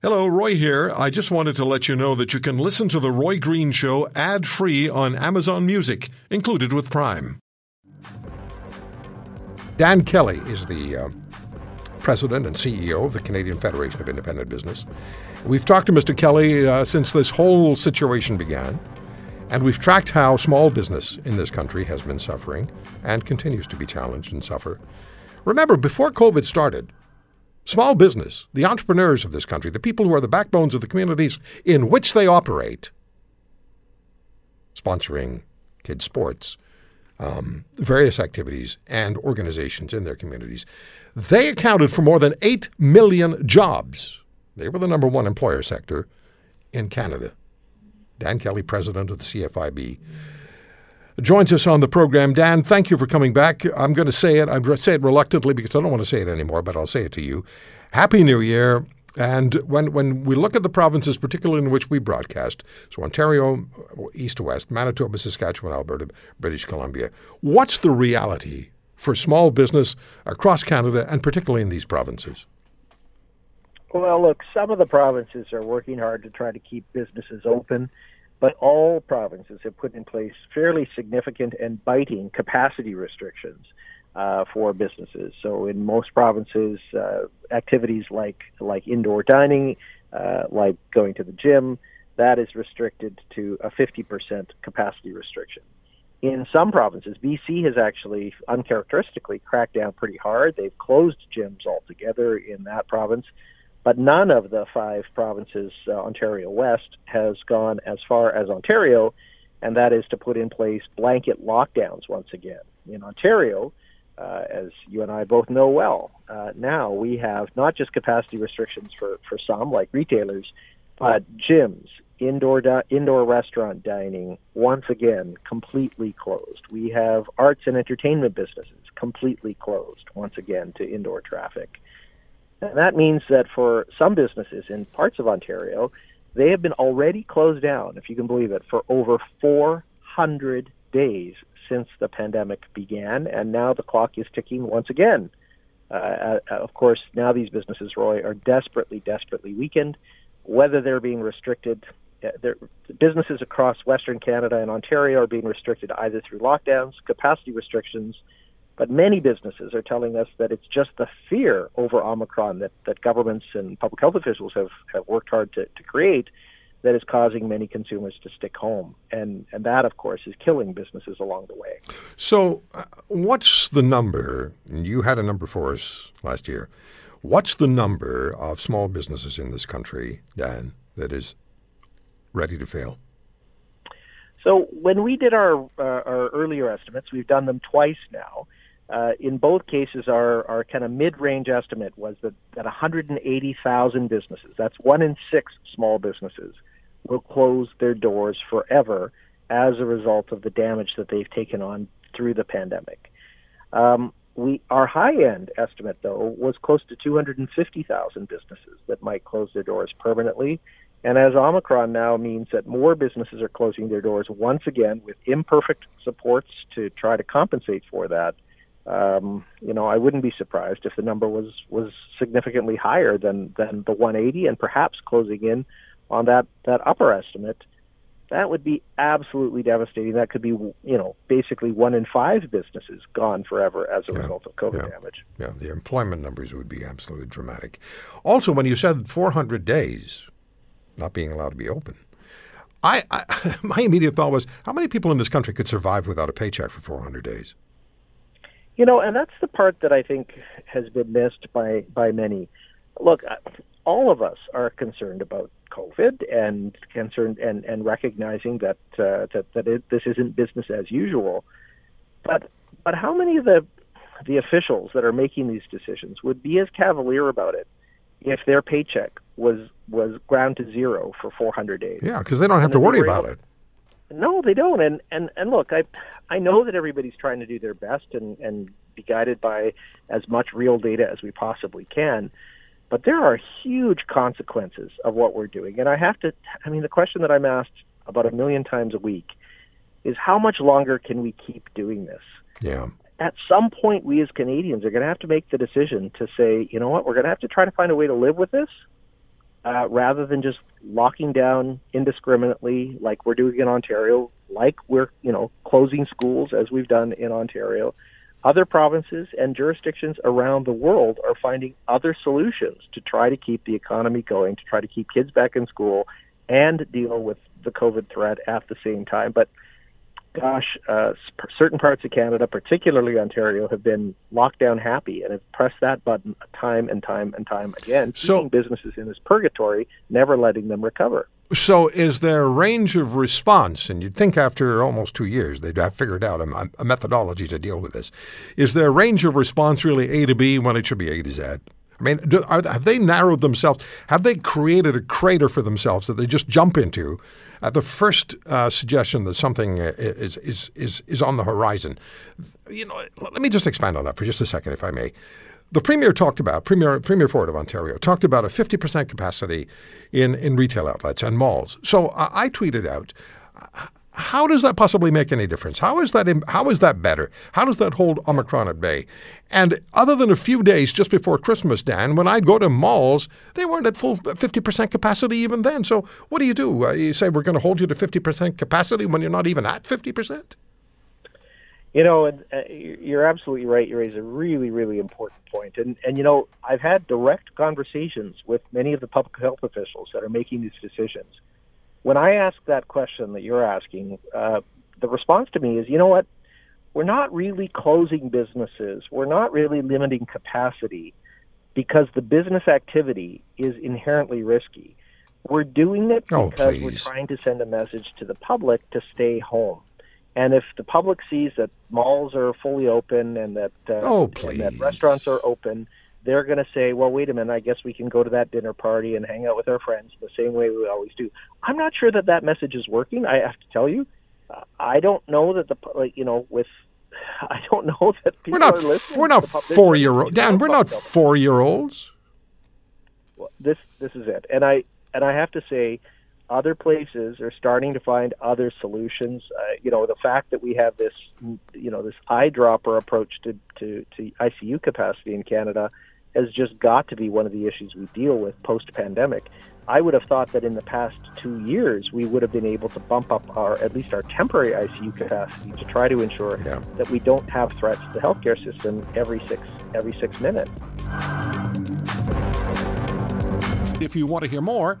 Hello, Roy here. I just wanted to let you know that you can listen to The Roy Green Show ad free on Amazon Music, included with Prime. Dan Kelly is the uh, president and CEO of the Canadian Federation of Independent Business. We've talked to Mr. Kelly uh, since this whole situation began, and we've tracked how small business in this country has been suffering and continues to be challenged and suffer. Remember, before COVID started, Small business, the entrepreneurs of this country, the people who are the backbones of the communities in which they operate, sponsoring kids' sports, um, various activities, and organizations in their communities, they accounted for more than 8 million jobs. They were the number one employer sector in Canada. Dan Kelly, president of the CFIB joins us on the program. Dan, thank you for coming back. I'm going to say it. To say it reluctantly because I don't want to say it anymore, but I'll say it to you. Happy New Year. And when, when we look at the provinces, particularly in which we broadcast, so Ontario, east to west, Manitoba, Saskatchewan, Alberta, British Columbia, what's the reality for small business across Canada and particularly in these provinces? Well, look, some of the provinces are working hard to try to keep businesses open. But all provinces have put in place fairly significant and biting capacity restrictions uh, for businesses. So in most provinces, uh, activities like like indoor dining, uh, like going to the gym, that is restricted to a 50% capacity restriction. In some provinces, BC has actually uncharacteristically cracked down pretty hard. They've closed gyms altogether in that province. But none of the five provinces, uh, Ontario West, has gone as far as Ontario, and that is to put in place blanket lockdowns once again. In Ontario, uh, as you and I both know well, uh, now we have not just capacity restrictions for, for some, like retailers, but gyms, indoor di- indoor restaurant dining, once again completely closed. We have arts and entertainment businesses completely closed once again to indoor traffic. And that means that for some businesses in parts of Ontario, they have been already closed down, if you can believe it, for over 400 days since the pandemic began, and now the clock is ticking once again. Uh, uh, of course, now these businesses, Roy, are desperately, desperately weakened. Whether they're being restricted, uh, businesses across Western Canada and Ontario are being restricted either through lockdowns, capacity restrictions, but many businesses are telling us that it's just the fear over Omicron that, that governments and public health officials have, have worked hard to, to create that is causing many consumers to stick home. And, and that, of course, is killing businesses along the way. So, uh, what's the number? You had a number for us last year. What's the number of small businesses in this country, Dan, that is ready to fail? So, when we did our, uh, our earlier estimates, we've done them twice now. Uh, in both cases, our, our kind of mid-range estimate was that, that 180,000 businesses, that's one in six small businesses, will close their doors forever as a result of the damage that they've taken on through the pandemic. Um, we, our high-end estimate, though, was close to 250,000 businesses that might close their doors permanently. And as Omicron now means that more businesses are closing their doors once again with imperfect supports to try to compensate for that, um, you know, I wouldn't be surprised if the number was was significantly higher than than the 180, and perhaps closing in on that that upper estimate. That would be absolutely devastating. That could be, you know, basically one in five businesses gone forever as a yeah, result of COVID yeah, damage. Yeah, the employment numbers would be absolutely dramatic. Also, when you said 400 days not being allowed to be open, I, I my immediate thought was, how many people in this country could survive without a paycheck for 400 days? You know, and that's the part that I think has been missed by by many. Look, all of us are concerned about COVID and concerned and, and recognizing that uh, that that it, this isn't business as usual. But but how many of the the officials that are making these decisions would be as cavalier about it if their paycheck was was ground to zero for 400 days? Yeah, because they don't have to worry about it. No, they don't. And and and look, I I know that everybody's trying to do their best and and be guided by as much real data as we possibly can. But there are huge consequences of what we're doing. And I have to I mean the question that I'm asked about a million times a week is how much longer can we keep doing this? Yeah. At some point we as Canadians are going to have to make the decision to say, you know what, we're going to have to try to find a way to live with this uh, rather than just locking down indiscriminately like we're doing in Ontario, like we're you know closing schools as we've done in Ontario. Other provinces and jurisdictions around the world are finding other solutions to try to keep the economy going, to try to keep kids back in school, and deal with the COVID threat at the same time. But gosh, uh, certain parts of Canada, particularly Ontario, have been lockdown happy and have pressed that button time and time and time again, so, keeping businesses in this purgatory, never letting them recover. So, is there a range of response? And you'd think after almost two years they'd have figured out a, a methodology to deal with this. Is there a range of response really A to B when it should be A to Z? I mean, do, are, have they narrowed themselves? Have they created a crater for themselves that they just jump into at the first uh, suggestion that something uh, is, is, is, is on the horizon? You know, let me just expand on that for just a second, if I may. The Premier talked about, Premier, Premier Ford of Ontario, talked about a 50% capacity in, in retail outlets and malls. So I, I tweeted out, how does that possibly make any difference? How is that how is that better? How does that hold Omicron at bay? And other than a few days just before Christmas, Dan, when I'd go to malls, they weren't at full 50% capacity even then. So what do you do? Uh, you say we're going to hold you to 50% capacity when you're not even at 50%? You know, and uh, you're absolutely right. You raise a really, really important point. And and you know, I've had direct conversations with many of the public health officials that are making these decisions when I ask that question that you're asking, uh, the response to me is, you know what? We're not really closing businesses. We're not really limiting capacity because the business activity is inherently risky. We're doing it oh, because please. we're trying to send a message to the public to stay home. And if the public sees that malls are fully open and that uh, oh, and that restaurants are open, they're going to say, well, wait a minute, I guess we can go to that dinner party and hang out with our friends the same way we always do. I'm not sure that that message is working. I have to tell you, I don't know that the like you know with I don't know that people we're not, are listening. We're not four year old Dan. We're not four year olds. Well, this this is it, and I and I have to say, other places are starting to find other solutions. Uh, you know, the fact that we have this you know this eyedropper approach to to, to ICU capacity in Canada has just got to be one of the issues we deal with post pandemic. I would have thought that in the past two years we would have been able to bump up our at least our temporary ICU capacity to try to ensure yeah. that we don't have threats to the healthcare system every six every six minutes. If you want to hear more,